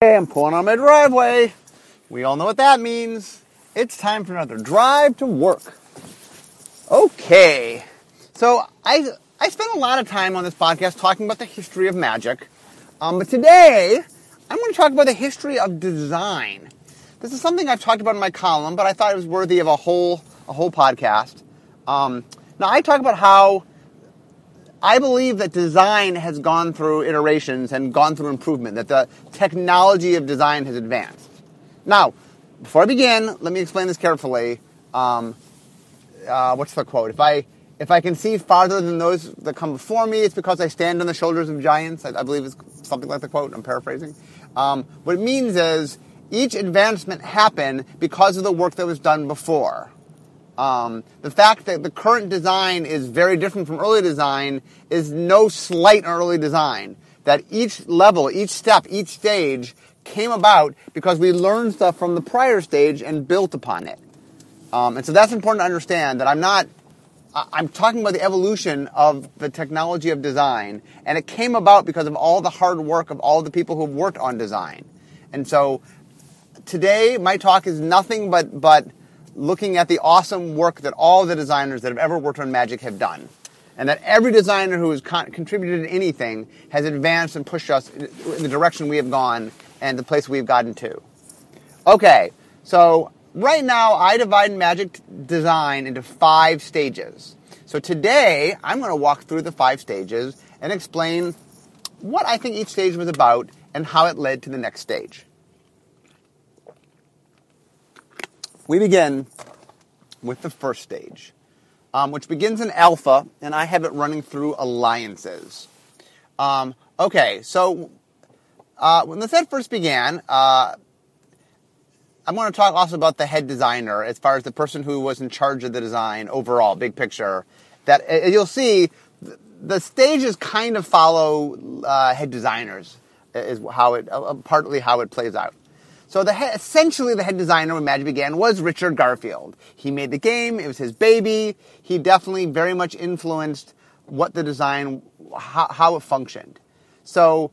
Hey, I'm pulling on my driveway. We all know what that means. It's time for another drive to work. Okay, so I I spent a lot of time on this podcast talking about the history of magic, um, but today I'm going to talk about the history of design. This is something I've talked about in my column, but I thought it was worthy of a whole a whole podcast. Um, now I talk about how I believe that design has gone through iterations and gone through improvement, that the technology of design has advanced. Now, before I begin, let me explain this carefully. Um, uh, what's the quote? If I if I can see farther than those that come before me, it's because I stand on the shoulders of giants. I, I believe it's something like the quote. I'm paraphrasing. Um, what it means is each advancement happened because of the work that was done before. Um, the fact that the current design is very different from early design is no slight on early design. That each level, each step, each stage came about because we learned stuff from the prior stage and built upon it. Um, and so that's important to understand that I'm not, I'm talking about the evolution of the technology of design, and it came about because of all the hard work of all the people who've worked on design. And so today, my talk is nothing but, but looking at the awesome work that all the designers that have ever worked on Magic have done. And that every designer who has con- contributed anything has advanced and pushed us in the direction we have gone and the place we've gotten to. Okay, so right now I divide Magic design into five stages. So today I'm going to walk through the five stages and explain what I think each stage was about and how it led to the next stage. We begin with the first stage, um, which begins in alpha, and I have it running through alliances. Um, okay, so uh, when the set first began, uh, I'm going to talk also about the head designer as far as the person who was in charge of the design overall, big picture. That you'll see, the stages kind of follow uh, head designers, is how it partly how it plays out. So the head, essentially the head designer when Magic began was Richard Garfield. He made the game. It was his baby. He definitely very much influenced what the design, how, how it functioned. So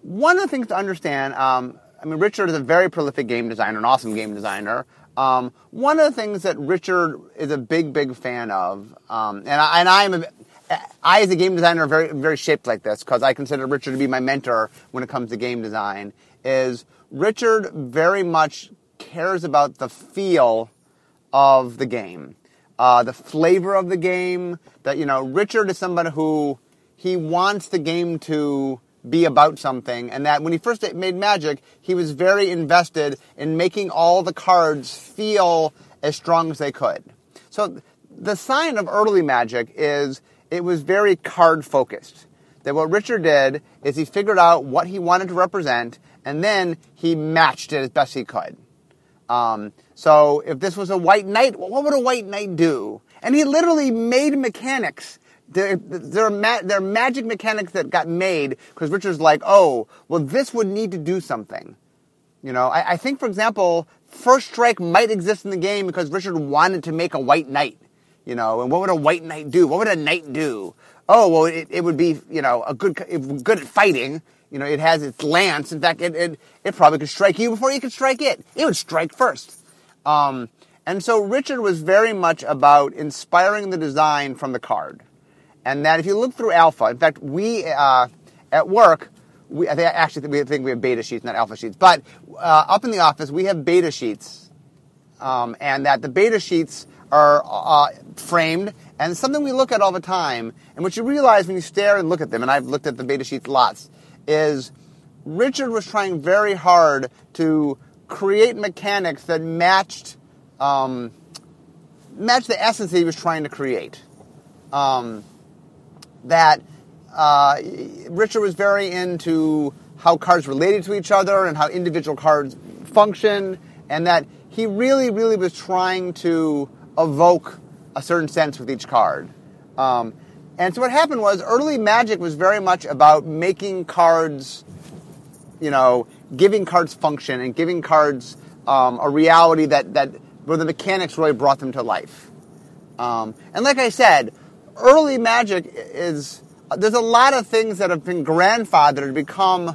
one of the things to understand, um, I mean, Richard is a very prolific game designer, an awesome game designer. Um, one of the things that Richard is a big, big fan of, um, and I, and I am a, I, as a game designer, are very, very shaped like this because I consider Richard to be my mentor when it comes to game design. Is Richard very much cares about the feel of the game, uh, the flavor of the game. That you know, Richard is somebody who he wants the game to be about something, and that when he first made Magic, he was very invested in making all the cards feel as strong as they could. So the sign of early Magic is it was very card focused. That what Richard did is he figured out what he wanted to represent and then he matched it as best he could. Um, so if this was a white knight, what would a white knight do? And he literally made mechanics. There, are, ma- there are magic mechanics that got made because Richard's like, oh, well, this would need to do something. You know, I, I think, for example, first strike might exist in the game because Richard wanted to make a white knight. You know, and what would a white knight do? What would a knight do? Oh, well, it, it would be, you know, a good, good at fighting you know, it has its lance. In fact, it, it, it probably could strike you before you could strike it. It would strike first. Um, and so Richard was very much about inspiring the design from the card. And that if you look through alpha, in fact, we uh, at work, we I think, actually we think we have beta sheets, not alpha sheets, but uh, up in the office we have beta sheets, um, and that the beta sheets are uh, framed and something we look at all the time. And what you realize when you stare and look at them, and I've looked at the beta sheets lots, is Richard was trying very hard to create mechanics that matched um, matched the essence that he was trying to create. Um, that uh, Richard was very into how cards related to each other and how individual cards function, and that he really, really was trying to evoke a certain sense with each card. Um, and so what happened was early Magic was very much about making cards, you know, giving cards function and giving cards um, a reality that, that where the mechanics really brought them to life. Um, and like I said, early Magic is there's a lot of things that have been grandfathered to become,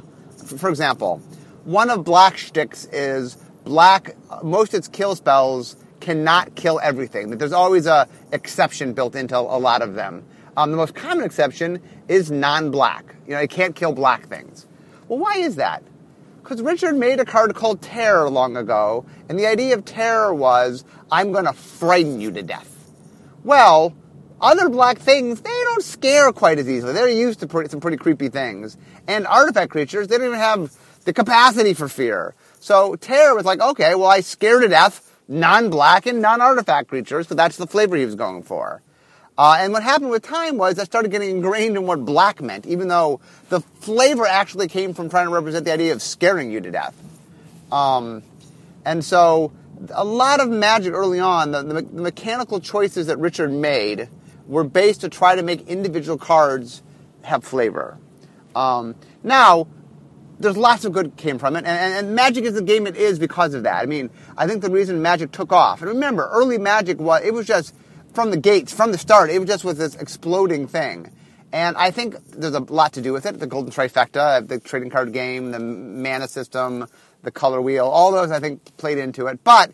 for example, one of black shticks is black. Most of its kill spells cannot kill everything. That there's always a exception built into a lot of them. Um, the most common exception is non-black. You know, it can't kill black things. Well, why is that? Because Richard made a card called Terror long ago, and the idea of Terror was, I'm going to frighten you to death. Well, other black things, they don't scare quite as easily. They're used to pretty, some pretty creepy things. And artifact creatures, they don't even have the capacity for fear. So Terror was like, okay, well, I scare to death non-black and non-artifact creatures, so that's the flavor he was going for. Uh, and what happened with time was that started getting ingrained in what black meant, even though the flavor actually came from trying to represent the idea of scaring you to death. Um, and so a lot of magic early on, the, the, the mechanical choices that Richard made were based to try to make individual cards have flavor. Um, now, there's lots of good came from it, and, and, and, Magic is the game it is because of that. I mean, I think the reason Magic took off, and remember, early Magic was it was just from the gates, from the start, it was just was this exploding thing. And I think there's a lot to do with it. The Golden Trifecta, the trading card game, the mana system, the color wheel, all those I think played into it. But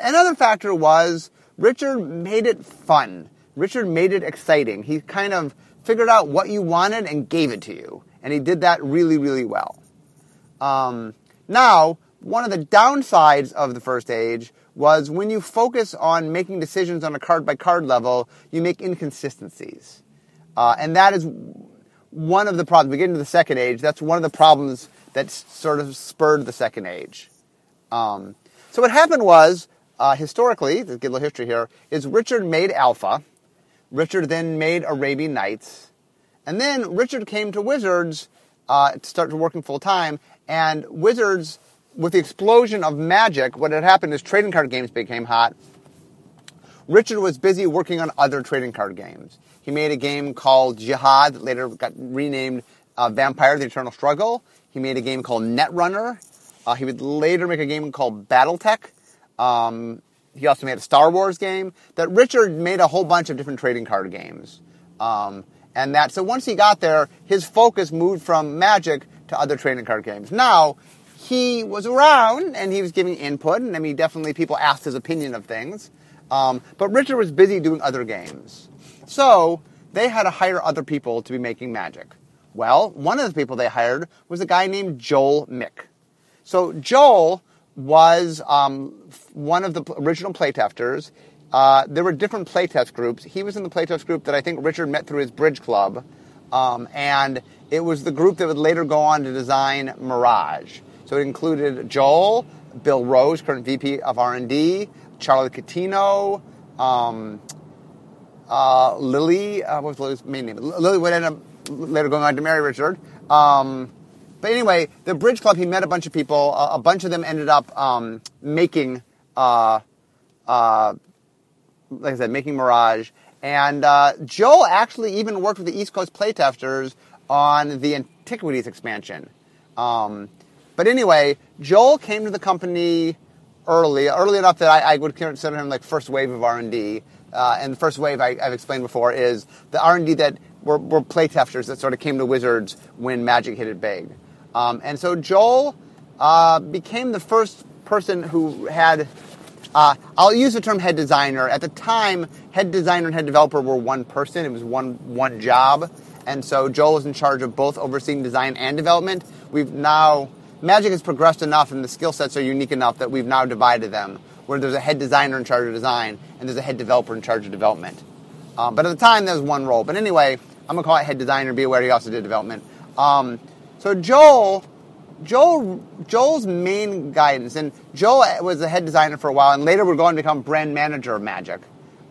another factor was Richard made it fun. Richard made it exciting. He kind of figured out what you wanted and gave it to you. And he did that really, really well. Um, now, one of the downsides of the first age was when you focus on making decisions on a card by card level, you make inconsistencies. Uh, and that is one of the problems. We get into the second age, that's one of the problems that sort of spurred the second age. Um, so what happened was, uh, historically, to get a little history here, is Richard made Alpha. Richard then made Arabian Nights. And then Richard came to Wizards uh, to start working full time, and Wizards, with the explosion of Magic, what had happened is trading card games became hot. Richard was busy working on other trading card games. He made a game called Jihad that later got renamed uh, Vampire: The Eternal Struggle. He made a game called Netrunner. Uh, he would later make a game called BattleTech. Um, he also made a Star Wars game. That Richard made a whole bunch of different trading card games. Um, and that so once he got there, his focus moved from Magic to other trading card games. Now, he was around and he was giving input, and I mean, definitely people asked his opinion of things. Um, but Richard was busy doing other games. So they had to hire other people to be making magic. Well, one of the people they hired was a guy named Joel Mick. So Joel was um, one of the original playtesters. Uh, there were different playtest groups. He was in the playtest group that I think Richard met through his bridge club. Um, and it was the group that would later go on to design Mirage. So it included Joel, Bill Rose, current VP of R&D, Charlie Catino, um, uh, Lily, uh, what was Lily's main name? Lily would end up later going on to marry Richard. Um, but anyway, the Bridge Club, he met a bunch of people. a bunch of them ended up um, making, uh, uh, like I said, making Mirage. And uh, Joel actually even worked with the East Coast playtesters on the Antiquities expansion. Um, but anyway, Joel came to the company early, early enough that I, I would consider him like first wave of R&D. Uh, and the first wave I, have explained before is the R&D that were, were playtesters that sort of came to Wizards when Magic hit it big. Um, and so Joel uh, became the first person who had uh, I'll use the term head designer. At the time, head designer and head developer were one person. It was one one job, and so Joel was in charge of both overseeing design and development. We've now Magic has progressed enough, and the skill sets are unique enough that we've now divided them, where there's a head designer in charge of design and there's a head developer in charge of development. Um, but at the time, there was one role. But anyway, I'm gonna call it head designer. Be aware he also did development. Um, so Joel Joel Joel's main guidance, and Joel was the head designer for a while, and later we're going to become brand manager of Magic.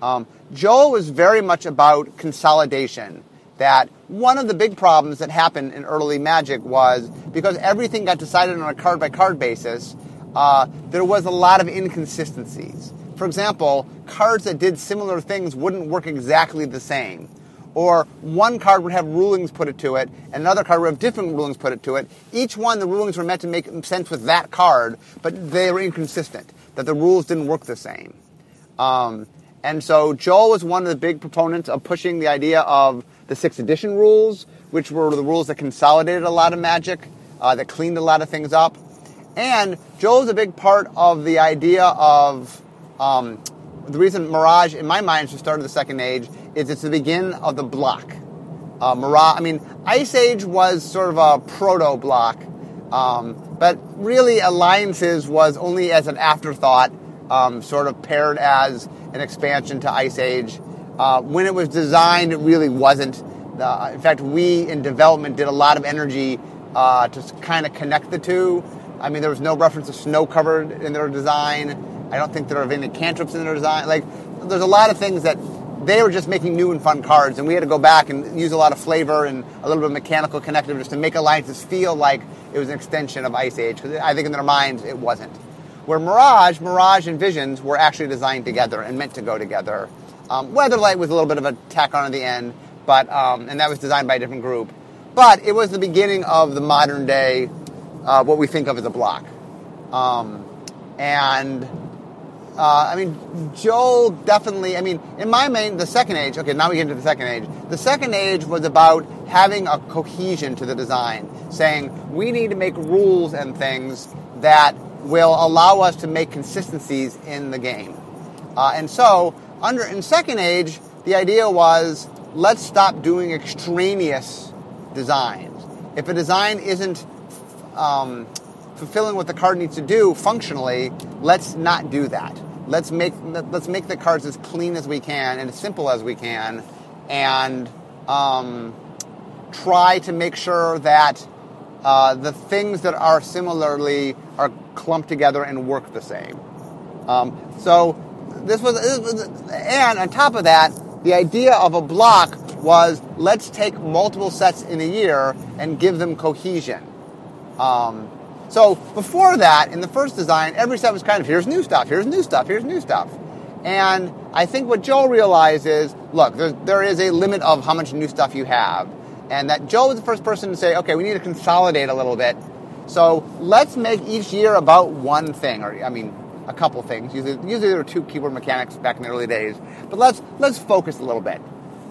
Um, Joel was very much about consolidation. That one of the big problems that happened in early Magic was because everything got decided on a card by card basis, uh, there was a lot of inconsistencies. For example, cards that did similar things wouldn't work exactly the same or one card would have rulings put it to it, and another card would have different rulings put it to it. Each one, the rulings were meant to make sense with that card, but they were inconsistent, that the rules didn't work the same. Um, and so Joel was one of the big proponents of pushing the idea of the sixth edition rules, which were the rules that consolidated a lot of magic, uh, that cleaned a lot of things up. and Joel's a big part of the idea of um, the reason Mirage, in my mind, is the start of the Second Age is it's the begin of the block. Uh, Mirage, I mean, Ice Age was sort of a proto block, um, but really Alliances was only as an afterthought, um, sort of paired as an expansion to Ice Age. Uh, when it was designed, it really wasn't. Uh, in fact, we in development did a lot of energy uh, to kind of connect the two. I mean, there was no reference to snow covered in their design. I don't think there are any cantrips in their design. Like, there's a lot of things that they were just making new and fun cards, and we had to go back and use a lot of flavor and a little bit of mechanical connective just to make alliances feel like it was an extension of Ice Age. Because I think in their minds it wasn't. Where Mirage, Mirage and Visions were actually designed together and meant to go together. Um, Weatherlight was a little bit of a tack on at the end, but um, and that was designed by a different group. But it was the beginning of the modern day, uh, what we think of as a block. Um, and uh, I mean, Joel definitely. I mean, in my main, the second age. Okay, now we get into the second age. The second age was about having a cohesion to the design, saying we need to make rules and things that will allow us to make consistencies in the game. Uh, and so, under in second age, the idea was let's stop doing extraneous designs. If a design isn't um, fulfilling what the card needs to do functionally, let's not do that. Let's make let's make the cards as clean as we can and as simple as we can, and um, try to make sure that uh, the things that are similarly are clumped together and work the same. Um, so this was, this was, and on top of that, the idea of a block was let's take multiple sets in a year and give them cohesion. Um, so before that, in the first design, every set was kind of here's new stuff, here's new stuff, here's new stuff. And I think what Joel realized is, look, there, there is a limit of how much new stuff you have. And that Joel was the first person to say, okay, we need to consolidate a little bit. So let's make each year about one thing, or I mean, a couple things. Usually, usually there were two keyword mechanics back in the early days. But let's let's focus a little bit.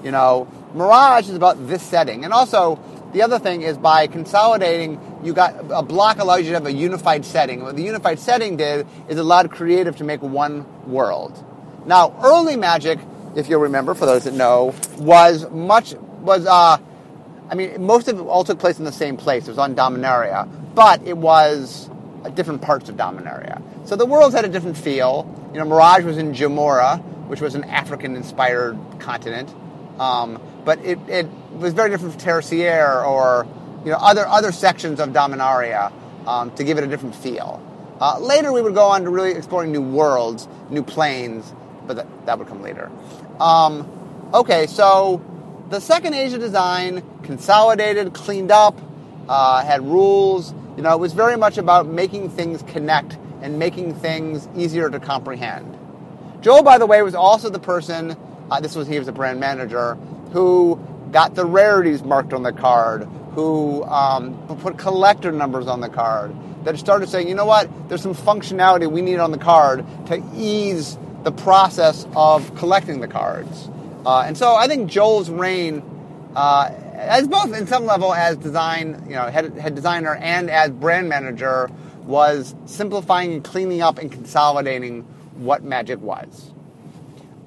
You know, Mirage is about this setting, and also the other thing is by consolidating, you got a block allows you to have a unified setting. What the unified setting did is allowed creative to make one world. Now, early Magic, if you'll remember, for those that know, was much was uh, I mean, most of it all took place in the same place. It was on Dominaria, but it was different parts of Dominaria. So the worlds had a different feel. You know, Mirage was in Jamuraa, which was an African-inspired continent. Um, but it, it was very different from Terisiare or you know other other sections of Dominaria um, to give it a different feel. Uh, later, we would go on to really exploring new worlds, new planes, but that, that would come later. Um, okay, so the second Asia design consolidated, cleaned up, uh, had rules. You know, it was very much about making things connect and making things easier to comprehend. Joel, by the way, was also the person. Uh, this was he was a brand manager who got the rarities marked on the card, who um, put collector numbers on the card, that started saying, you know what, there's some functionality we need on the card to ease the process of collecting the cards. Uh, and so I think Joel's reign, uh, as both in some level as design, you know, head, head designer and as brand manager, was simplifying and cleaning up and consolidating what Magic was.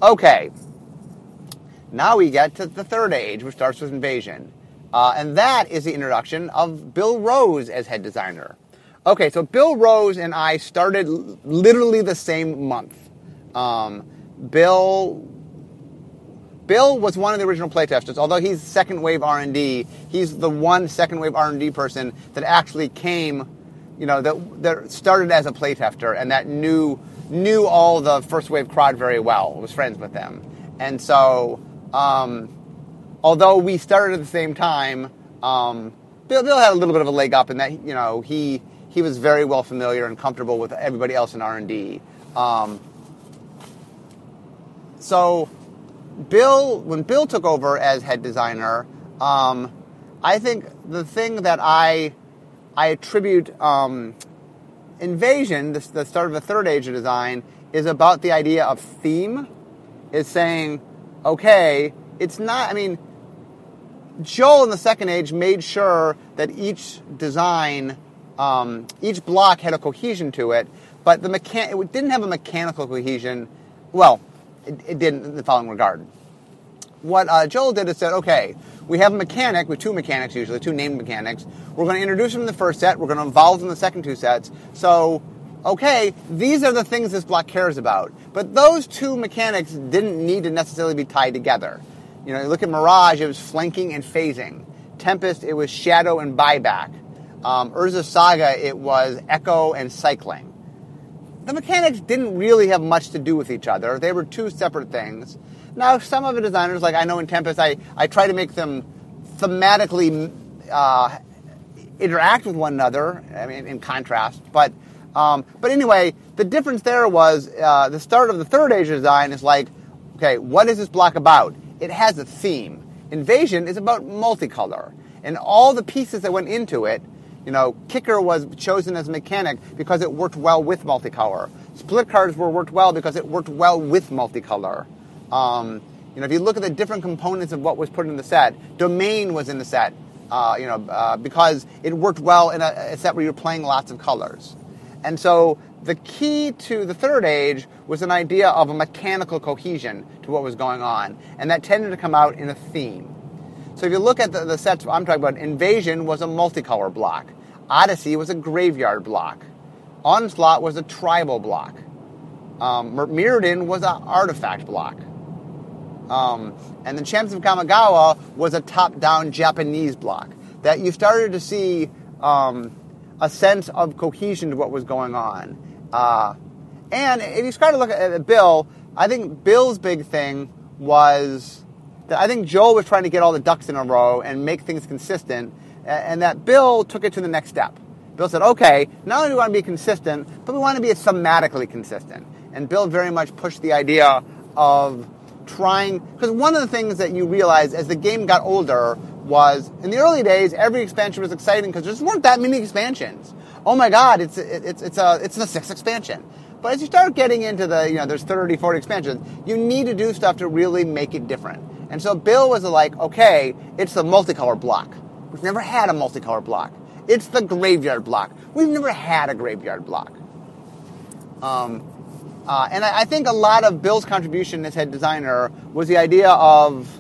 Okay, now we get to the third age, which starts with Invasion. Uh, and that is the introduction of Bill Rose as head designer. Okay, so Bill Rose and I started literally the same month. Um, Bill Bill was one of the original playtesters. Although he's second wave R&D, he's the one second wave R&D person that actually came, you know, that, that started as a playtester and that knew knew all the first wave crowd very well. Was friends with them, and so um, although we started at the same time, um, Bill, Bill, had a little bit of a leg up in that you know he he was very well familiar and comfortable with everybody else in R and D. Um, so Bill, when Bill took over as head designer, um, I think the thing that I I attribute um, Invasion, the, the start of a third age of design, is about the idea of theme. Is saying okay, it's not, I mean, Joel in the second age made sure that each design um, each block had a cohesion to it, but the mechan- it didn't have a mechanical cohesion. Well, it, it didn't in the following regard. What uh, Joel did is said, okay, we have a mechanic with two mechanics usually, two named mechanics. We're going to introduce them in the first set. We're going to involve them in the second two sets. So, okay, these are the things this block cares about. But those two mechanics didn't need to necessarily be tied together. You know, you look at Mirage, it was flanking and phasing. Tempest, it was shadow and buyback. Um, Urza Saga, it was echo and cycling. The mechanics didn't really have much to do with each other. They were two separate things. Now, some of the designers, like I know in Tempest, I, I try to make them thematically uh, interact with one another. I mean, in contrast, but um, but anyway, the difference there was uh, the start of the third age design is like, okay, what is this block about? It has a theme. Invasion is about multicolor, and all the pieces that went into it. You know, Kicker was chosen as mechanic because it worked well with multicolor. Split cards were worked well because it worked well with multicolor. Um, you know, if you look at the different components of what was put in the set, Domain was in the set. Uh, you know, uh, because it worked well in a, a set where you're playing lots of colors. And so the key to the third age was an idea of a mechanical cohesion to what was going on, and that tended to come out in a theme. So if you look at the, the sets I'm talking about, Invasion was a multicolor block, Odyssey was a graveyard block, Onslaught was a tribal block, um, Mirrodin was an artifact block. Um, and the Champs of Kamigawa was a top-down Japanese block. That you started to see um, a sense of cohesion to what was going on. Uh, and if you start to look at Bill, I think Bill's big thing was I think Joel was trying to get all the ducks in a row and make things consistent, and that Bill took it to the next step. Bill said, okay, not only do we want to be consistent, but we want to be thematically consistent. And Bill very much pushed the idea of trying, because one of the things that you realize as the game got older was in the early days, every expansion was exciting because there just weren't that many expansions. Oh my God, it's it's it's a it's a sixth expansion. But as you start getting into the you know there's 30, 40 expansions, you need to do stuff to really make it different. And so Bill was like, okay, it's the multicolor block. We've never had a multicolor block. It's the graveyard block. We've never had a graveyard block. Um, uh, and I, I, think a lot of Bill's contribution as head designer was the idea of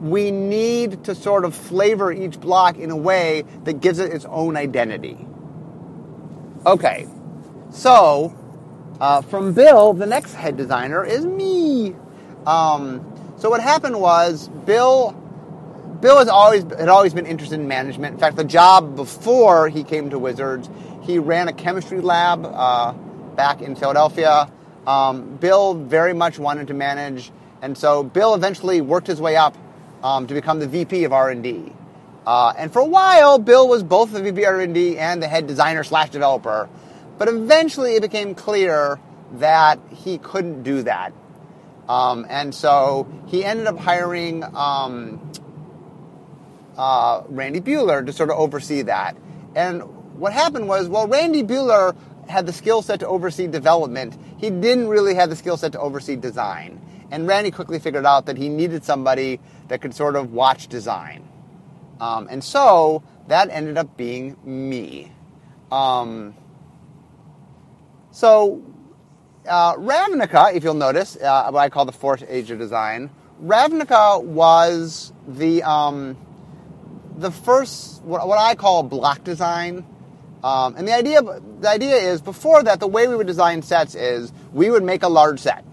we need to sort of flavor each block in a way that gives it its own identity. Okay, so uh, from Bill, the next head designer is me. Um, so what happened was Bill. Bill has always had always been interested in management. In fact, the job before he came to Wizards, he ran a chemistry lab. Uh, back in Philadelphia. Um, Bill very much wanted to manage, and so Bill eventually worked his way up um, to become the VP of R&D. Uh, and for a while, Bill was both the VP of R&D and the head designer slash developer. But eventually, it became clear that he couldn't do that, um, and so he ended up hiring um, uh, Randy Buehler to sort of oversee that. And what happened was, well, Randy Buehler had the skill set to oversee development. He didn't really have the skill set to oversee design. And Randy quickly figured out that he needed somebody that could sort of watch design. Um, and so that ended up being me. Um, so uh, Ravnica, if you'll notice, uh, what I call the fourth age of design, Ravnica was the um, the first what, what I call block design um, and the idea, the idea is before that, the way we would design sets is we would make a large set.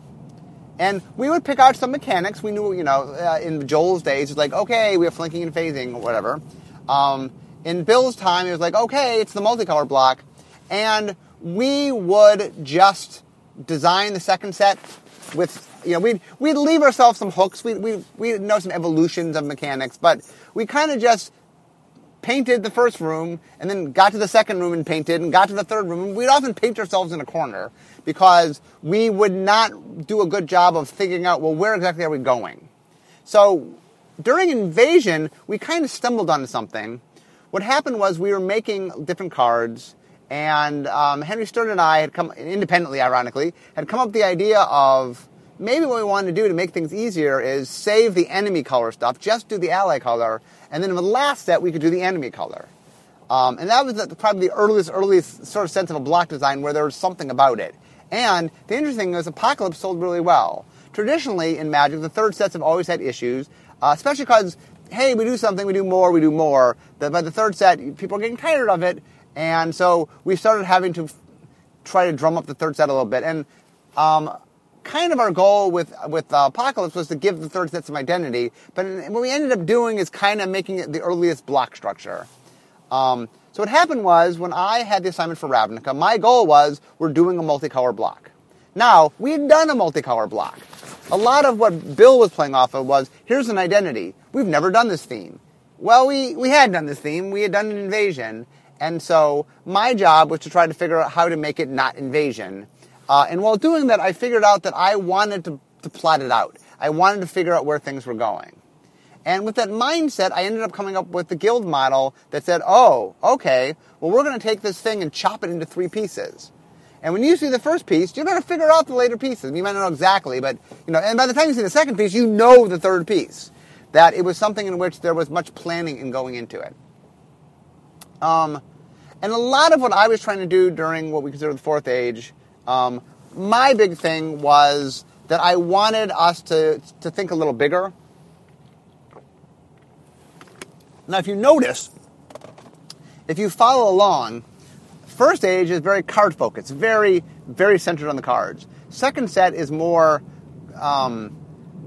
And we would pick out some mechanics. We knew, you know, uh, in Joel's days, it's like, okay, we have flanking and phasing or whatever. Um, in Bill's time, it was like, okay, it's the multicolor block. And we would just design the second set with, you know, we'd, we'd leave ourselves some hooks. We, we, we know some evolutions of mechanics, but we kind of just painted the first room and then got to the second room and painted and got to the third room. We'd often paint ourselves in a corner because we would not do a good job of figuring out, well, where exactly are we going? So during Invasion, we kind of stumbled onto something. What happened was we were making different cards, and um, Henry Stern and I had come, independently, ironically, had come up with the idea of maybe what we wanted to do to make things easier is save the enemy color stuff, just do the ally color, and then in the last set we could do the enemy color. Um, and that was the, probably the earliest, earliest sort of sense of a block design where there was something about it. And the interesting thing is Apocalypse sold really well. Traditionally in Magic, the third sets have always had issues, uh, especially because, hey, we do something, we do more, we do more. But by the third set, people are getting tired of it, and so we started having to try to drum up the third set a little bit. And um, kind of our goal with with uh, Apocalypse was to give the third set some identity, but what we ended up doing is kind of making it the earliest block structure. Um, so what happened was when I had the assignment for Ravnica, my goal was we're doing a multicolor block. Now we had done a multicolor block. A lot of what Bill was playing off of was here's an identity. We've never done this theme. Well, we we had done this theme. We had done an invasion, and so my job was to try to figure out how to make it not invasion. Uh, and while doing that, I figured out that I wanted to, to plot it out. I wanted to figure out where things were going. And with that mindset, I ended up coming up with the guild model that said, oh, okay, well, we're going to take this thing and chop it into three pieces. And when you see the first piece, you're going to figure out the later pieces. You might not know exactly, but, you know, and by the time you see the second piece, you know the third piece. That it was something in which there was much planning in going into it. Um, and a lot of what I was trying to do during what we consider the fourth age, um, my big thing was that I wanted us to, to think a little bigger now, if you notice, if you follow along, first age is very card focused, very, very centered on the cards. Second set is more um,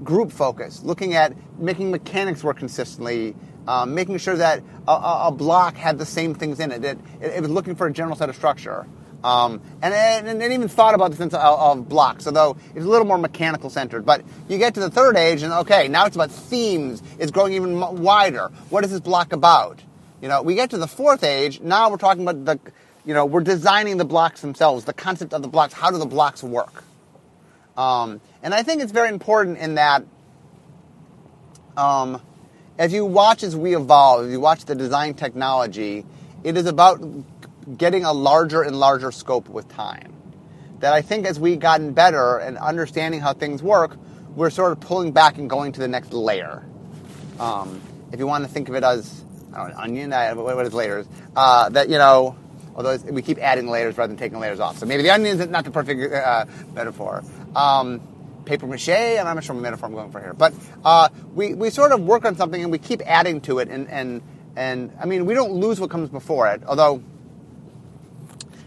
group focused, looking at making mechanics work consistently, um, making sure that a, a, block had the same things in it. It, it. it, was looking for a general set of structure. Um, and, and, and even thought about the sense of, of, blocks, although it's a little more mechanical centered. But you get to the third age, and okay, now it's about themes. It's growing even wider. What is this block about? You know, we get to the fourth age. Now we're talking about the, you know, we're designing the blocks themselves, the concept of the blocks. How do the blocks work? Um, and I think it's very important in that, um, as you watch as we evolve, as you watch the design technology, it is about getting a larger and larger scope with time. That I think as we've gotten better and understanding how things work, we're sort of pulling back and going to the next layer. Um, if you want to think of it as know, an onion, I, what is layers? Uh, that you know, although we keep adding layers rather than taking layers off. So maybe the onion is not the perfect uh, metaphor. Um, paper mache, and I'm not sure what metaphor I'm going for here, but uh, we, we sort of work on something and we keep adding to it, and, and and I mean we don't lose what comes before it, although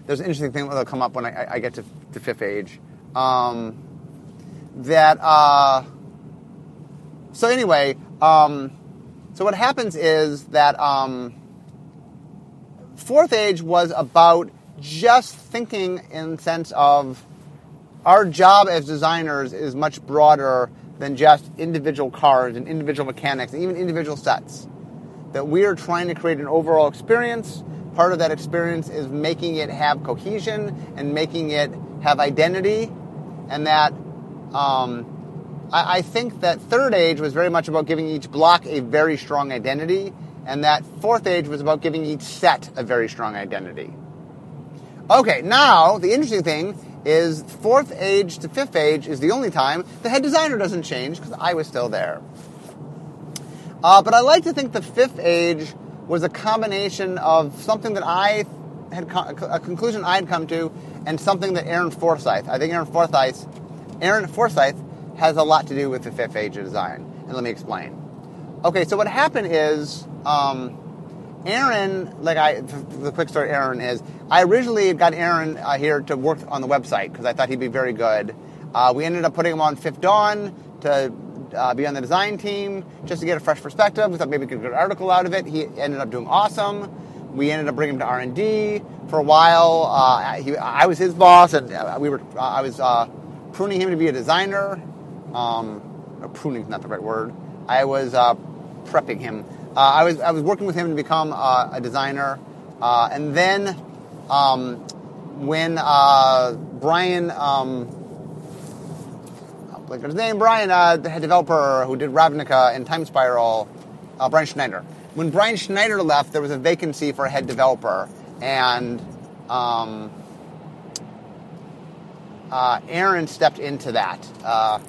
there's an interesting thing that'll come up when I, I get to, to fifth age. Um, that uh, so anyway, um, so what happens is that um, fourth age was about just thinking in sense of our job as designers is much broader than just individual cards and individual mechanics and even individual sets. That we are trying to create an overall experience part of that experience is making it have cohesion and making it have identity, and that um, I, I, think that third age was very much about giving each block a very strong identity, and that fourth age was about giving each set a very strong identity. Okay, now the interesting thing is fourth age to fifth age is the only time the head designer doesn't change because I was still there. Uh, but I like to think the fifth age was a combination of something that I had a conclusion I had come to, and something that Aaron Forsythe. I think Aaron Forsythe, Aaron Forsythe has a lot to do with the fifth age of design, and let me explain. Okay, so what happened is, um, Aaron, like I, the quick story, Aaron is, I originally got Aaron uh, here to work on the website because I thought he'd be very good. Uh, we ended up putting him on Fifth Dawn to uh, be on the design team just to get a fresh perspective. We thought maybe we could get an article out of it. He ended up doing awesome. We ended up bringing him to R and D for a while. Uh, he, I was his boss, and uh, we were. Uh, I was uh, pruning him to be a designer. Um, pruning is not the right word. I was prepping him. I was I was working with him to become a designer, and then um, when Brian. Um, like his name, Brian, uh, the head developer who did Ravnica and Time Spiral, uh, Brian Schneider. When Brian Schneider left, there was a vacancy for a head developer, and um, uh, Aaron stepped into that. Uh,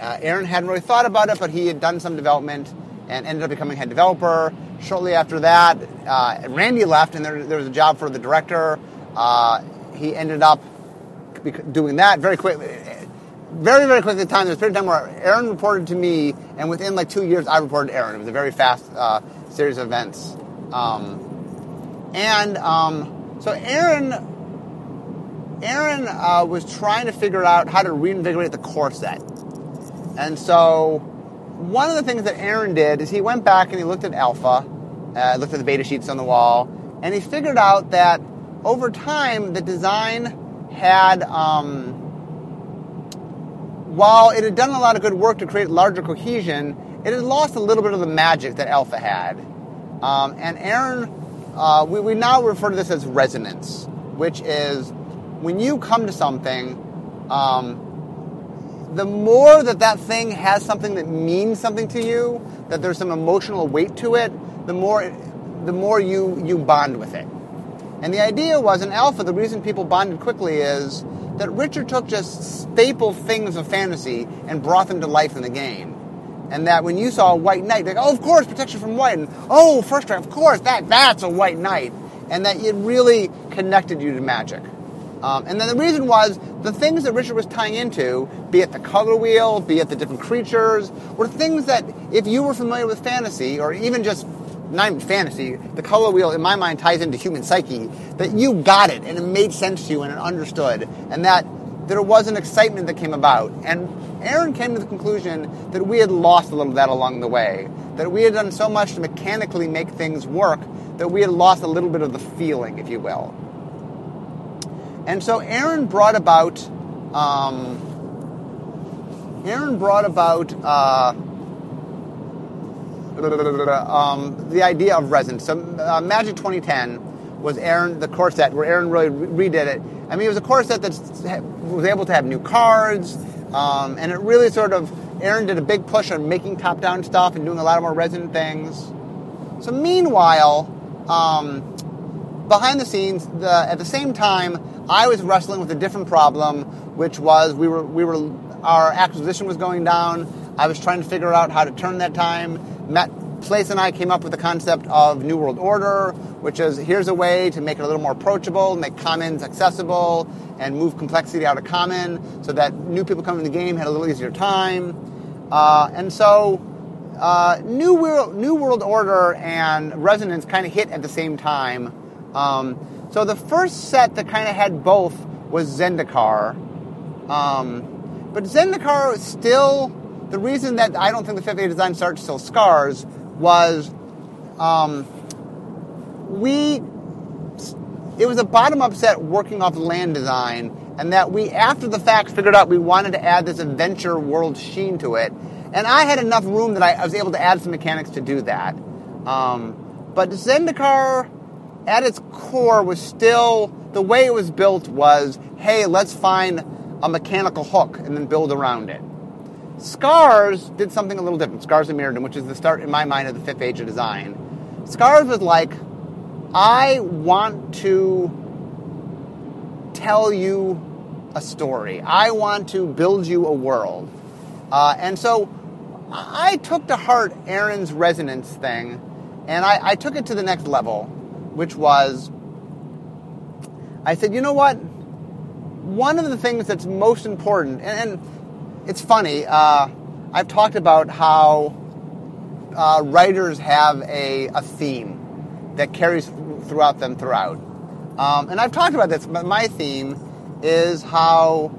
uh, Aaron hadn't really thought about it, but he had done some development and ended up becoming head developer. shortly after that, uh, Randy left, and there, there, was a job for the director. Uh, he ended up doing that very quickly. Very, very quickly the time, there was a period of time where Aaron reported to me, and within like two years, I reported to Aaron. It was a very fast uh, series of events. Um, and um, so Aaron, Aaron uh, was trying to figure out how to reinvigorate the core set. And so one of the things that Aaron did is he went back and he looked at Alpha, uh, looked at the beta sheets on the wall, and he figured out that over time the design had, um, while it had done a lot of good work to create larger cohesion, it had lost a little bit of the magic that Alpha had. Um, and Aaron, uh, we, we now refer to this as resonance, which is when you come to something, um, the more that that thing has something that means something to you, that there's some emotional weight to it, the more the more you you bond with it. And the idea was in Alpha, the reason people bonded quickly is that Richard took just staple things of fantasy and brought them to life in the game. And that when you saw a white knight, like, oh, of course, protection from white, and oh, first strike, of course, that that's a white knight, and that it really connected you to magic. Um, and then the reason was the things that Richard was tying into, be it the color wheel, be it the different creatures, were things that if you were familiar with fantasy, or even just not even fantasy, the color wheel in my mind ties into human psyche, that you got it and it made sense to you and it understood, and that there was an excitement that came about. And Aaron came to the conclusion that we had lost a little of that along the way, that we had done so much to mechanically make things work that we had lost a little bit of the feeling, if you will. And so Aaron brought about, um, Aaron brought about uh, um, the idea of resin. So uh, Magic 2010 was Aaron, the core set where Aaron really redid it. I mean, it was a core set that was able to have new cards, um, and it really sort of, Aaron did a big push on making top-down stuff and doing a lot of more resin things. So meanwhile, um, behind the scenes, the, at the same time, I was wrestling with a different problem, which was we were we were our acquisition was going down. I was trying to figure out how to turn that time. Matt Place and I came up with the concept of New World Order, which is here's a way to make it a little more approachable, make commons accessible, and move complexity out of common so that new people coming to the game had a little easier time. Uh, and so uh, New, World, New World Order and Resonance kind of hit at the same time. Um, so the first set that kind of had both was Zendikar. Um, but Zendikar still, the reason that I don't think the 5th Age design starts till Scars was um, we, it was a bottom up set working off land design, and that we, after the fact, figured out we wanted to add this adventure world sheen to it. And I had enough room that I, I was able to add some mechanics to do that. Um, but Zendikar at its core was still the way it was built was hey, let's find a mechanical hook and then build around it. Scars did something a little different. Scars of Mirrodin, which is the start in my mind of the fifth age of design. Scars was like, I want to tell you a story. I want to build you a world. Uh, and so I took to heart Aaron's resonance thing, and I, I took it to the next level which was I said, you know what? One of the things that's most important, and, and it's funny, uh, I've talked about how uh, writers have a, a theme that carries throughout them throughout. Um, and I've talked about this, but my theme is how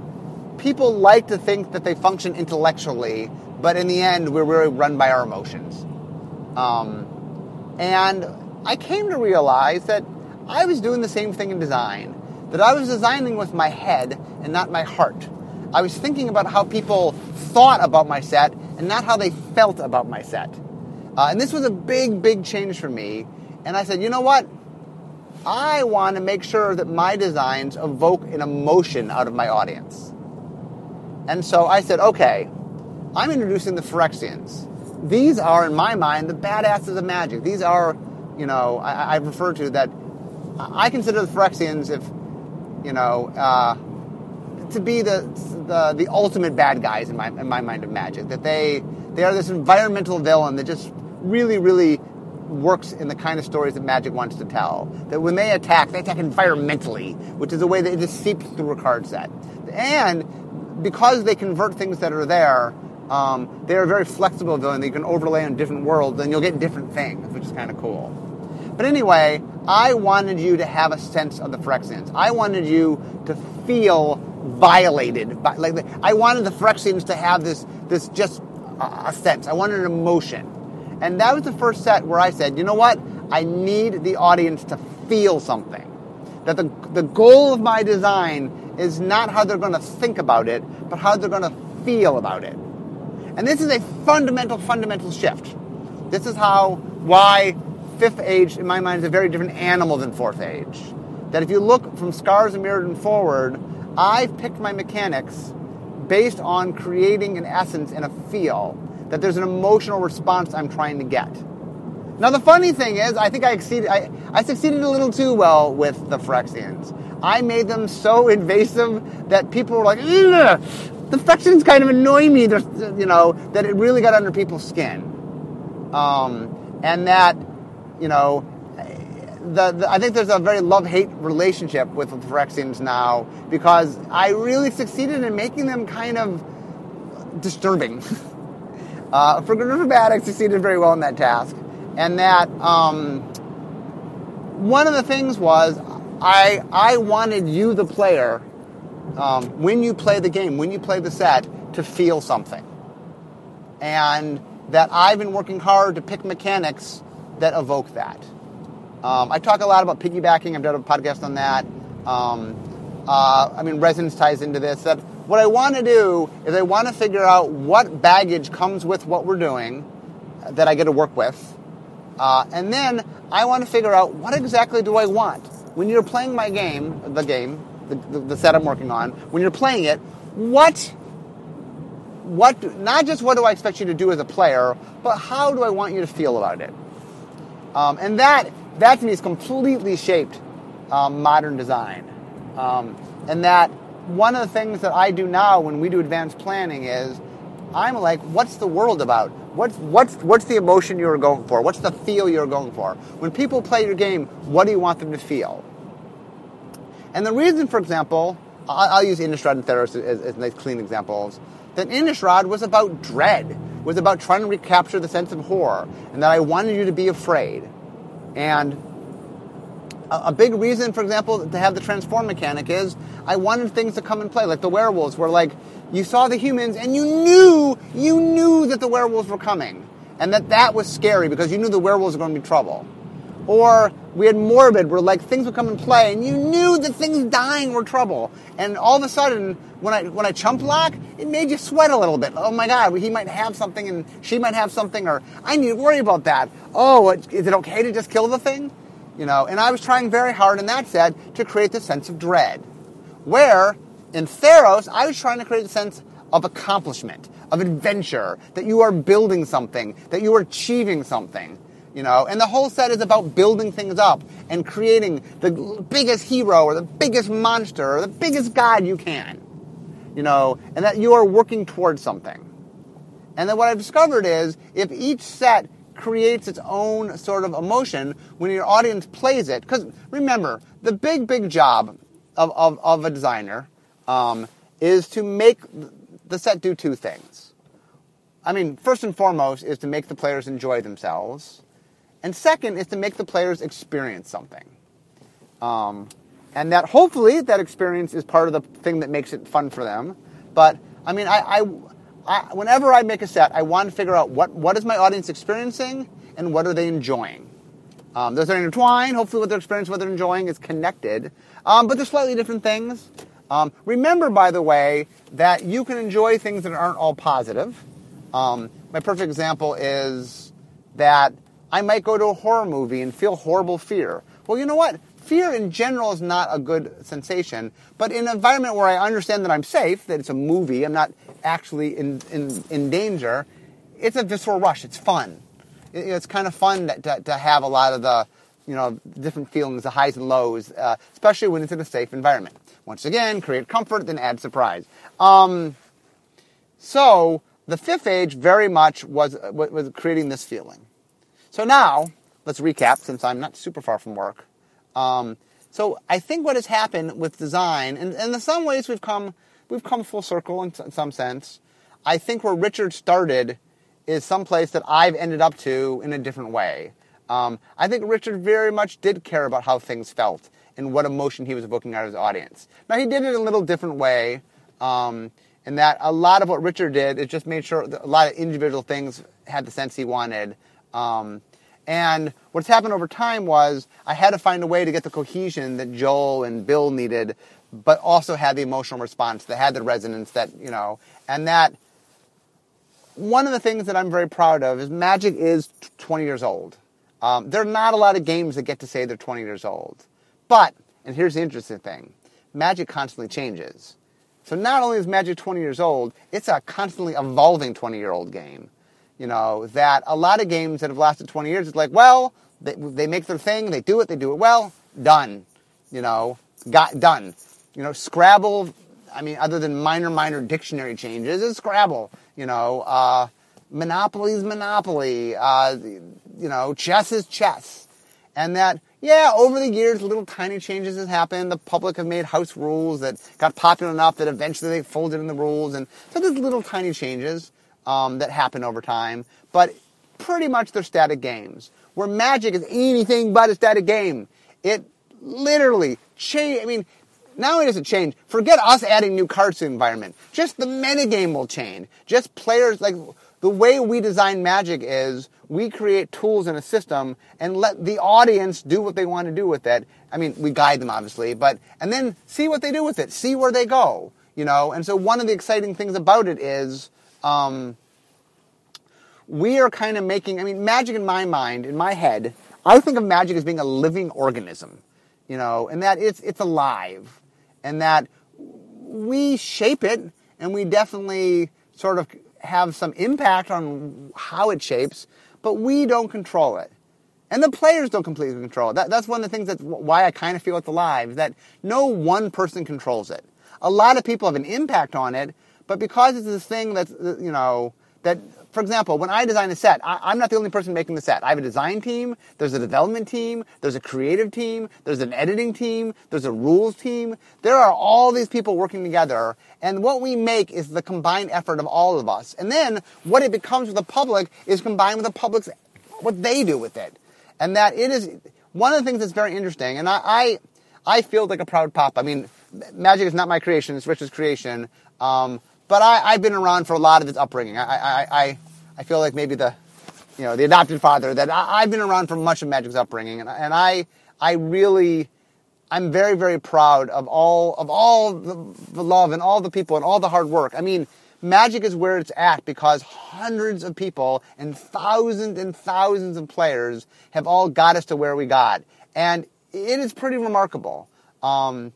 people like to think that they function intellectually, but in the end, we're really run by our emotions. Um, and I came to realize that I was doing the same thing in design, that I was designing with my head and not my heart. I was thinking about how people thought about my set and not how they felt about my set. Uh, and this was a big, big change for me. And I said, you know what? I want to make sure that my designs evoke an emotion out of my audience. And so I said, okay, I'm introducing the Phyrexians. These are, in my mind, the badasses of magic. These are you know, I, have referred to that I consider the Phyrexians, if you know, uh, to be the, the the ultimate bad guys in my in my mind of Magic. That they they are this environmental villain that just really really works in the kind of stories that Magic wants to tell. That when they attack, they attack environmentally, which is a way that it just seeps through a card set. And because they convert things that are there, um, they are very flexible villain. you can overlay on different worlds, and you'll get different things, which is kind of cool. But anyway, I wanted you to have a sense of the Phyrexians. I wanted you to feel violated. By, like I wanted the Phyrexians to have this this just a sense. I wanted an emotion. And that was the first set where I said, you know what? I need the audience to feel something. That the, the goal of my design is not how they're going to think about it, but how they're going to feel about it. And this is a fundamental, fundamental shift. This is how, why fifth age, in my mind, is a very different animal than fourth age. That if you look from Scars of Mirrodin forward, I've picked my mechanics based on creating an essence and a feel that there's an emotional response I'm trying to get. Now the funny thing is, I think I exceeded, I, I succeeded a little too well with the Phyrexians. I made them so invasive that people were like, the Phyrexians kind of annoy me, There's, you know, that it really got under people's skin. Um, and that, you know, the, the, I think there's a very love-hate relationship with the Phyrexians now because I really succeeded in making them kind of disturbing. Uh, for good or for bad, I succeeded very well in that task. And that um, one of the things was I, I wanted you, the player, um, when you play the game, when you play the set, to feel something. And that I've been working hard to pick mechanics that evoke that. Um, I talk a lot about piggybacking. I've done a podcast on that. Um, uh, I mean, resonance ties into this. That what I want to do is I want to figure out what baggage comes with what we're doing that I get to work with. Uh, and then I want to figure out what exactly do I want. When you're playing my game, the game, the, the, the set I'm working on, when you're playing it, what, what, not just what do I expect you to do as a player, but how do I want you to feel about it? Um, and that, that to me is completely shaped um, modern design. Um, and that one of the things that I do now when we do advanced planning is I'm like, what's the world about? What's, what's, what's the emotion you're going for? What's the feel you're going for? When people play your game, what do you want them to feel? And the reason, for example, I'll, I'll use Innistrad and Theros as, as nice clean examples, that Innistrad was about dread, was about trying to recapture the sense of horror, and that I wanted you to be afraid. And a big reason, for example, to have the transform mechanic is I wanted things to come and play, like the werewolves, were like you saw the humans and you knew you knew that the werewolves were coming, and that that was scary because you knew the werewolves were going to be trouble. Or we had morbid, where like things would come and play, and you knew that things dying were trouble, and all of a sudden, when I when I chump block, it made you sweat a little bit. Oh my God, he might have something, and she might have something, or I need to worry about that. Oh, is it okay to just kill the thing? You know, and I was trying very hard in that said to create the sense of dread. Where in Theros, I was trying to create a sense of accomplishment, of adventure, that you are building something, that you are achieving something. You know, and the whole set is about building things up and creating the biggest hero or the biggest monster or the biggest god you can. You know, and that you are working towards something. And then what I've discovered is if each set creates its own sort of emotion when your audience plays it. Because remember, the big, big job of, of, of a designer um, is to make the set do two things. I mean, first and foremost is to make the players enjoy themselves. And second is to make the players experience something. Um, and that hopefully that experience is part of the thing that makes it fun for them. But I mean, I, I I, whenever I make a set, I want to figure out what, what is my audience experiencing and what are they enjoying. Um, those are intertwined. Hopefully, what they're experiencing, what they're enjoying is connected. Um, but they're slightly different things. Um, remember, by the way, that you can enjoy things that aren't all positive. Um, my perfect example is that I might go to a horror movie and feel horrible fear. Well, you know what? Fear in general is not a good sensation, but in an environment where I understand that I'm safe, that it's a movie, I'm not actually in, in, in danger, it's a visceral rush. It's fun. It, it's kind of fun to, to, to, have a lot of the, you know, different feelings, the highs and lows, uh, especially when it's in a safe environment. Once again, create comfort, then add surprise. Um, so the fifth age very much was, was creating this feeling. So now, let's recap since I'm not super far from work. Um, so I think what has happened with design, and, and in some ways we've come we've come full circle in, in some sense. I think where Richard started is someplace that I've ended up to in a different way. Um, I think Richard very much did care about how things felt and what emotion he was evoking out of his audience. Now he did it in a little different way, um, in that a lot of what Richard did is just made sure a lot of individual things had the sense he wanted. Um, and what's happened over time was I had to find a way to get the cohesion that Joel and Bill needed, but also had the emotional response that had the resonance that you know, and that. One of the things that I'm very proud of is Magic is 20 years old. Um, there are not a lot of games that get to say they're 20 years old. But, and here's the interesting thing Magic constantly changes. So not only is Magic 20 years old, it's a constantly evolving 20 year old game. You know, that a lot of games that have lasted 20 years, it's like, well, they, they make their thing, they do it, they do it well, done. You know, got done. You know, Scrabble, I mean, other than minor, minor dictionary changes, is Scrabble. You know, uh, Monopoly is Monopoly. Uh, you know, chess is chess. And that, yeah, over the years, little tiny changes have happened. The public have made house rules that got popular enough that eventually they folded in the rules. And so there's little tiny changes um, that happen over time. But pretty much they're static games. Where Magic is anything but a static game. It literally change. I mean, not only does it change, forget us adding new cards to the environment. Just the metagame will change. Just players like the way we design magic is we create tools in a system and let the audience do what they want to do with it. I mean, we guide them obviously, but and then see what they do with it, see where they go, you know. And so one of the exciting things about it is um, we are kind of making. I mean, magic in my mind, in my head, I think of magic as being a living organism, you know, and that it's it's alive, and that we shape it, and we definitely sort of have some impact on how it shapes, but we don't control it. And the players don't completely control it. That, that's one of the things that's why I kind of feel it's alive, that no one person controls it. A lot of people have an impact on it, but because it's this thing that's, you know, that for example, when I design a set, I, am not the only person making the set. I have a design team, there's a development team, there's a creative team, there's an editing team, there's a rules team. There are all these people working together, and what we make is the combined effort of all of us. And then what it becomes with the public is combined with the public's what they do with it. And that it is one of the things that's very interesting, and I, I, I feel like a proud pop. I mean, magic is not my creation, it's Rich's creation. Um, but I, have been around for a lot of its upbringing. I, I, I, I feel like maybe the, you know, the adopted father that I, have been around for much of Magic's upbringing, and, and I, I really, I'm very, very proud of all of all the, the love and all the people and all the hard work. I mean, Magic is where it's at because hundreds of people and thousands and thousands of players have all got us to where we got, and it is pretty remarkable. Um,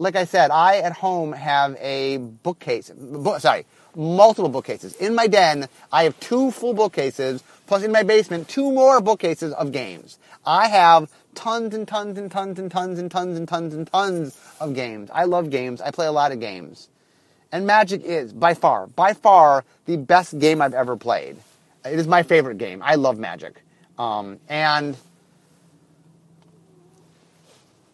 like I said, I at home have a bookcase. sorry, multiple bookcases. In my den, I have two full bookcases, plus in my basement, two more bookcases of games. I have tons and tons and tons and tons and tons and tons and tons of games. I love games. I play a lot of games. And Magic is, by far, by far, the best game I've ever played. It is my favorite game. I love Magic. Um, and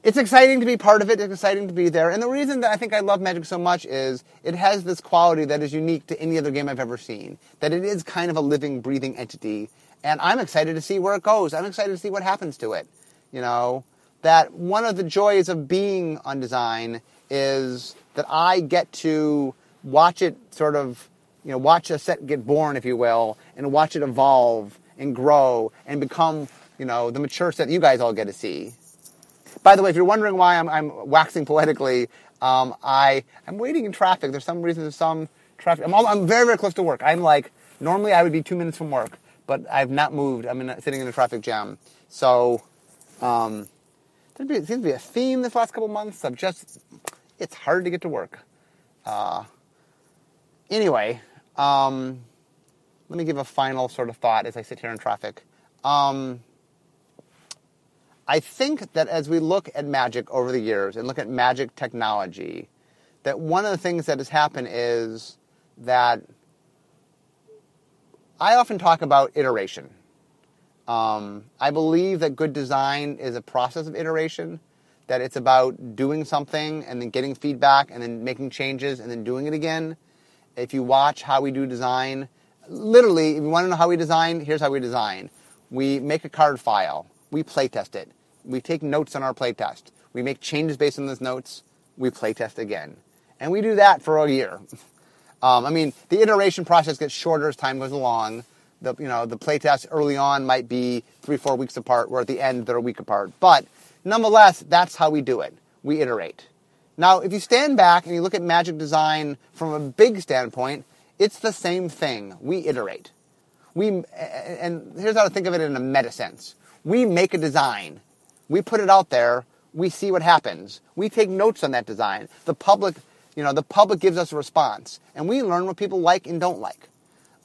it's exciting to be part of it. It's exciting to be there. And the reason that I think I love Magic so much is it has this quality that is unique to any other game I've ever seen. That it is kind of a living, breathing entity. And I'm excited to see where it goes. I'm excited to see what happens to it. You know, that one of the joys of being on design is that I get to watch it sort of, you know, watch a set get born, if you will, and watch it evolve and grow and become, you know, the mature set you guys all get to see. By the way, if you're wondering why I'm, I'm waxing poetically, um, I am waiting in traffic. There's some reason, there's some traffic. I'm, all, I'm very, very close to work. I'm like, normally I would be two minutes from work, but I've not moved. I'm in, sitting in a traffic jam. So, um, there seems to be a theme this last couple months of just, it's hard to get to work. Uh, anyway, um, let me give a final sort of thought as I sit here in traffic. Um, I think that as we look at magic over the years and look at magic technology, that one of the things that has happened is that I often talk about iteration. Um, I believe that good design is a process of iteration, that it's about doing something and then getting feedback and then making changes and then doing it again. If you watch how we do design, literally, if you want to know how we design, here's how we design. We make a card file, we playtest it, we take notes on our playtest, we make changes based on those notes, we playtest again. And we do that for a year. Um, I mean, the iteration process gets shorter as time goes along. The, you know, the playtests early on might be three, four weeks apart, where at the end they're a week apart. But nonetheless, that's how we do it. We iterate. Now, if you stand back and you look at magic design from a big standpoint, it's the same thing. We iterate. We, and here's how to think of it in a meta sense. We make a design. We put it out there. We see what happens. We take notes on that design. The public you know, the public gives us a response, and we learn what people like and don't like.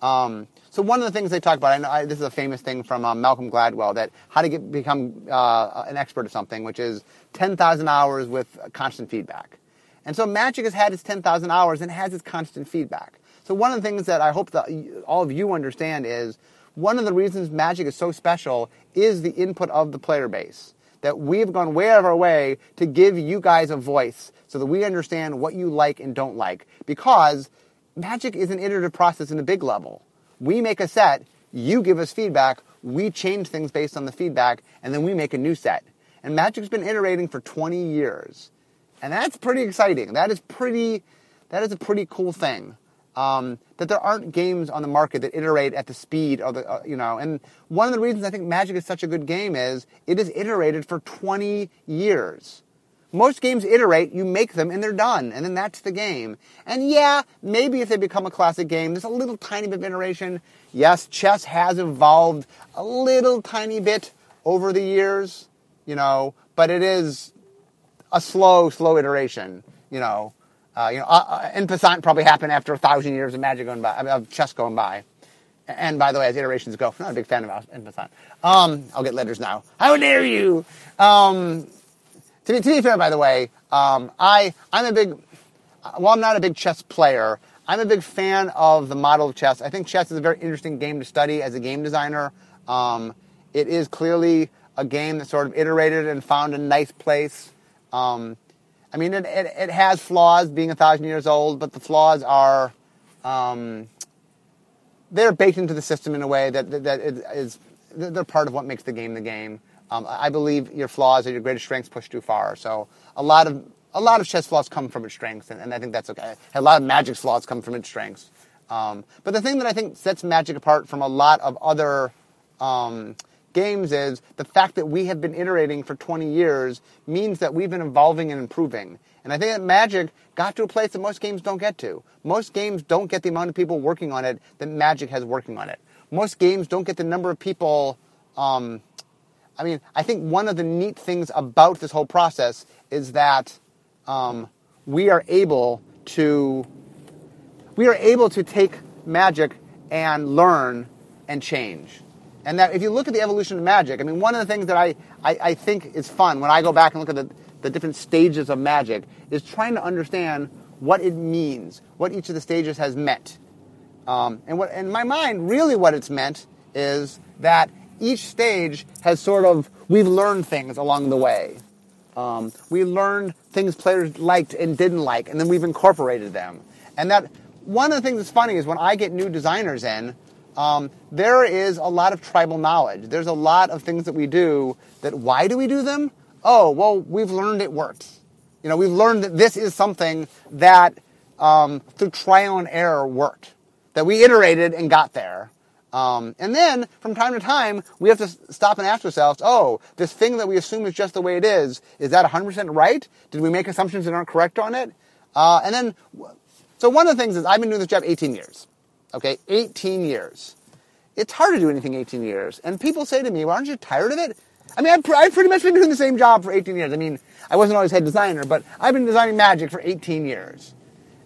Um, so one of the things they talk about, and I, this is a famous thing from uh, Malcolm Gladwell, that how to get become uh, an expert at something, which is 10,000 hours with constant feedback. And so Magic has had its 10,000 hours and has its constant feedback. So one of the things that I hope that all of you understand is one of the reasons Magic is so special is the input of the player base that we've gone way out of our way to give you guys a voice so that we understand what you like and don't like. Because magic is an iterative process in a big level. We make a set, you give us feedback, we change things based on the feedback, and then we make a new set. And magic's been iterating for 20 years. And that's pretty exciting. That is pretty that is a pretty cool thing um, that there aren't games on the market that iterate at the speed of the, uh, you know, and one of the reasons I think Magic is such a good game is it is iterated for 20 years. Most games iterate, you make them and they're done, and then that's the game. And yeah, maybe if they become a classic game, there's a little tiny bit of iteration. Yes, chess has evolved a little tiny bit over the years, you know, but it is a slow, slow iteration, you know. Uh, you know, uh, en uh, passant probably happened after a thousand years of magic going by, of chess going by. And by the way, as iterations go, I'm not a big fan of en passant. Um, I'll get letters now. How dare you? Um, to, be, to be fair, by the way, um, I, I'm a big, well, I'm not a big chess player. I'm a big fan of the model of chess. I think chess is a very interesting game to study as a game designer. Um, it is clearly a game that sort of iterated and found a nice place. Um, I mean, it, it, it, has flaws being a thousand years old, but the flaws are, um, they're baked into the system in a way that, that, that is, they're part of what makes the game the game. Um, I believe your flaws are your greatest strengths push too far. So a lot of, a lot of chess flaws come from its strengths, and, and I think that's okay. A lot of magic flaws come from its strengths. Um, but the thing that I think sets magic apart from a lot of other um, games is the fact that we have been iterating for 20 years means that we've been evolving and improving. And I think that Magic got to a place that most games don't get to. Most games don't get the amount of people working on it that Magic has working on it. Most games don't get the number of people. Um, I mean, I think one of the neat things about this whole process is that um, we are able to we are able to take Magic and learn and change. And that if you look at the evolution of magic, I mean, one of the things that I, I, I think is fun when I go back and look at the, the different stages of magic is trying to understand what it means, what each of the stages has meant. Um, and what, in my mind, really what it's meant is that each stage has sort of, we've learned things along the way. Um, we learned things players liked and didn't like, and then we've incorporated them. And that, one of the things that's funny is when I get new designers in, um, there is a lot of tribal knowledge. There's a lot of things that we do that why do we do them? Oh, well, we've learned it works. You know, we've learned that this is something that um, through trial and error worked, that we iterated and got there. Um, and then from time to time, we have to stop and ask ourselves, oh, this thing that we assume is just the way it is, is that 100% right? Did we make assumptions that aren't correct on it? Uh, and then, so one of the things is I've been doing this job 18 years. Okay, 18 years. It's hard to do anything 18 years. And people say to me, well, aren't you tired of it? I mean, I've, I've pretty much been doing the same job for 18 years. I mean, I wasn't always head designer, but I've been designing magic for 18 years.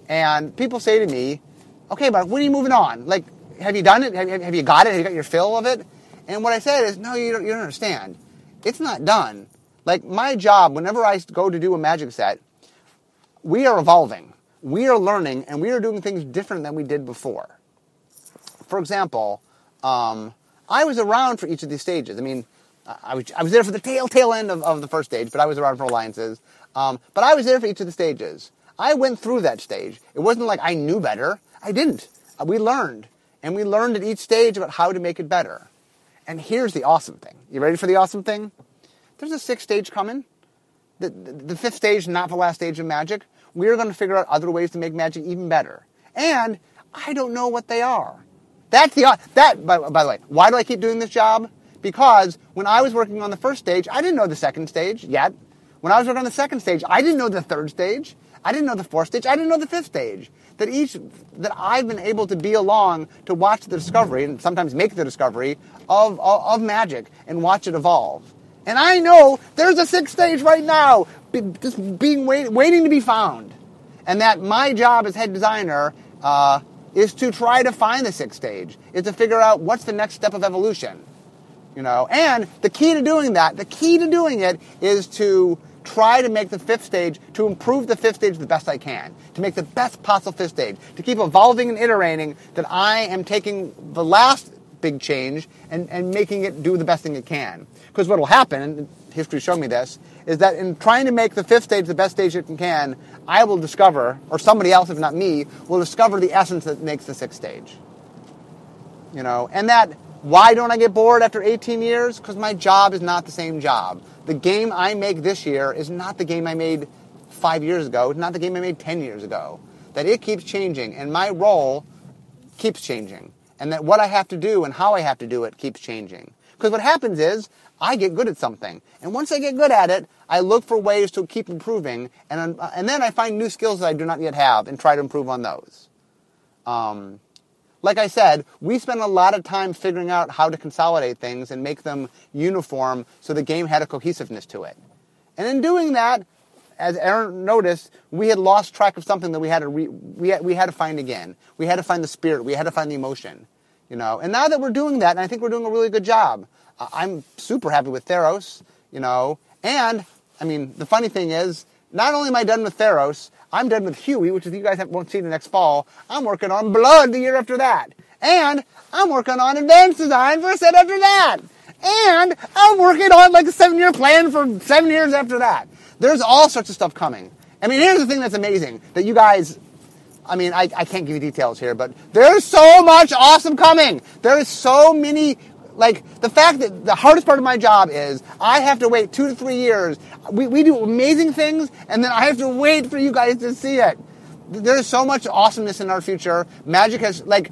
And people say to me, okay, but when are you moving on? Like, have you done it? Have, have you got it? Have you got your fill of it? And what I said is, no, you don't, you don't understand. It's not done. Like, my job, whenever I go to do a magic set, we are evolving. We are learning, and we are doing things different than we did before for example, um, I was around for each of these stages. I mean, I was, I was there for the tail, tail end of, of the first stage, but I was around for alliances. Um, but I was there for each of the stages. I went through that stage. It wasn't like I knew better. I didn't. Uh, we learned. And we learned at each stage about how to make it better. And here's the awesome thing. You ready for the awesome thing? There's a sixth stage coming. The, the, the fifth stage, not the last stage of magic. We're going to figure out other ways to make magic even better. And I don't know what they are. That's the, that, by, by the way, why do I keep doing this job? Because when I was working on the first stage, I didn't know the second stage yet. When I was working on the second stage, I didn't know the third stage. I didn't know the fourth stage. I didn't know the fifth stage. That each that I've been able to be along to watch the discovery and sometimes make the discovery of, of, of magic and watch it evolve. And I know there's a sixth stage right now, just being wait, waiting to be found. And that my job as head designer uh, is to try to find the sixth stage, is to figure out what's the next step of evolution. You know, and the key to doing that, the key to doing it is to try to make the fifth stage, to improve the fifth stage the best I can, to make the best possible fifth stage, to keep evolving and iterating that I am taking the last big change and, and making it do the best thing it can. Because what will happen, history showed me this, is that in trying to make the fifth stage the best stage it can, I will discover, or somebody else, if not me, will discover the essence that makes the sixth stage. You know, and that why don't I get bored after 18 years? Because my job is not the same job. The game I make this year is not the game I made five years ago, it's not the game I made 10 years ago. That it keeps changing, and my role keeps changing. And that what I have to do and how I have to do it keeps changing. Because what happens is, I get good at something. And once I get good at it, I look for ways to keep improving. And, and then I find new skills that I do not yet have and try to improve on those. Um, like I said, we spent a lot of time figuring out how to consolidate things and make them uniform so the game had a cohesiveness to it. And in doing that, as Aaron noticed, we had lost track of something that we had to re- we had, we had to find again. We had to find the spirit. We had to find the emotion. You know, and now that we're doing that, and I think we're doing a really good job. I'm super happy with Theros. You know, and I mean, the funny thing is, not only am I done with Theros, I'm done with Huey, which is you guys won't see the next fall. I'm working on Blood the year after that. And I'm working on Advanced Design for a set after that. And I'm working on like a seven year plan for seven years after that. There's all sorts of stuff coming. I mean, here's the thing that's amazing that you guys, I mean, I, I can't give you details here, but there's so much awesome coming. There's so many like the fact that the hardest part of my job is I have to wait two to three years. We, we do amazing things, and then I have to wait for you guys to see it. There's so much awesomeness in our future. Magic has like.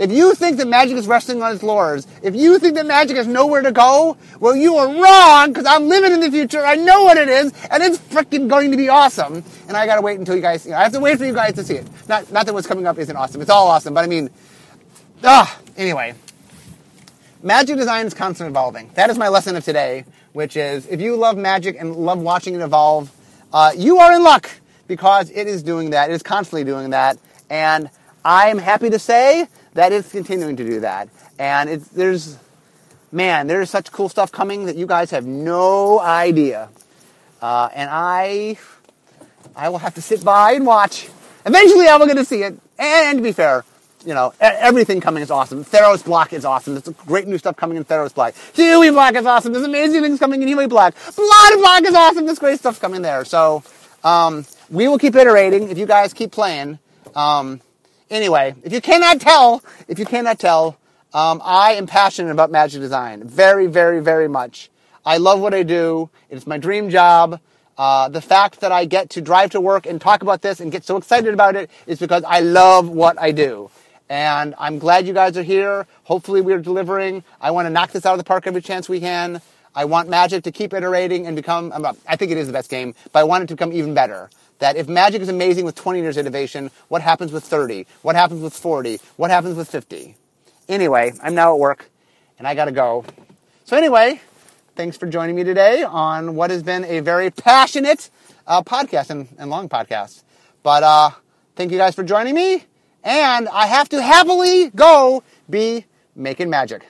If you think that magic is resting on its laurels, if you think that magic has nowhere to go, well, you are wrong because I'm living in the future. I know what it is, and it's freaking going to be awesome. And I gotta wait until you guys. You know, I have to wait for you guys to see it. Not, not that what's coming up isn't awesome. It's all awesome, but I mean, ah. Anyway, Magic design is constantly evolving. That is my lesson of today, which is if you love magic and love watching it evolve, uh, you are in luck because it is doing that. It is constantly doing that. And I'm happy to say that it's continuing to do that. And it's, there's, man, there's such cool stuff coming that you guys have no idea. Uh, and I, I will have to sit by and watch. Eventually I will get to see it. And to be fair, you know, everything coming is awesome. Theros Block is awesome. There's great new stuff coming in Theros Block. Huey Block is awesome. There's amazing things coming in Huey Block. Blood Block is awesome. There's great stuff coming there. So, um, we will keep iterating if you guys keep playing. Um, anyway, if you cannot tell, if you cannot tell, um, I am passionate about magic design. Very, very, very much. I love what I do. It's my dream job. Uh, the fact that I get to drive to work and talk about this and get so excited about it is because I love what I do. And I'm glad you guys are here. Hopefully, we're delivering. I want to knock this out of the park every chance we can. I want Magic to keep iterating and become, I think it is the best game, but I want it to become even better. That if Magic is amazing with 20 years innovation, what happens with 30? What happens with 40? What happens with 50? Anyway, I'm now at work and I gotta go. So, anyway, thanks for joining me today on what has been a very passionate uh, podcast and, and long podcast. But uh, thank you guys for joining me and I have to happily go be making magic.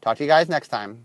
Talk to you guys next time.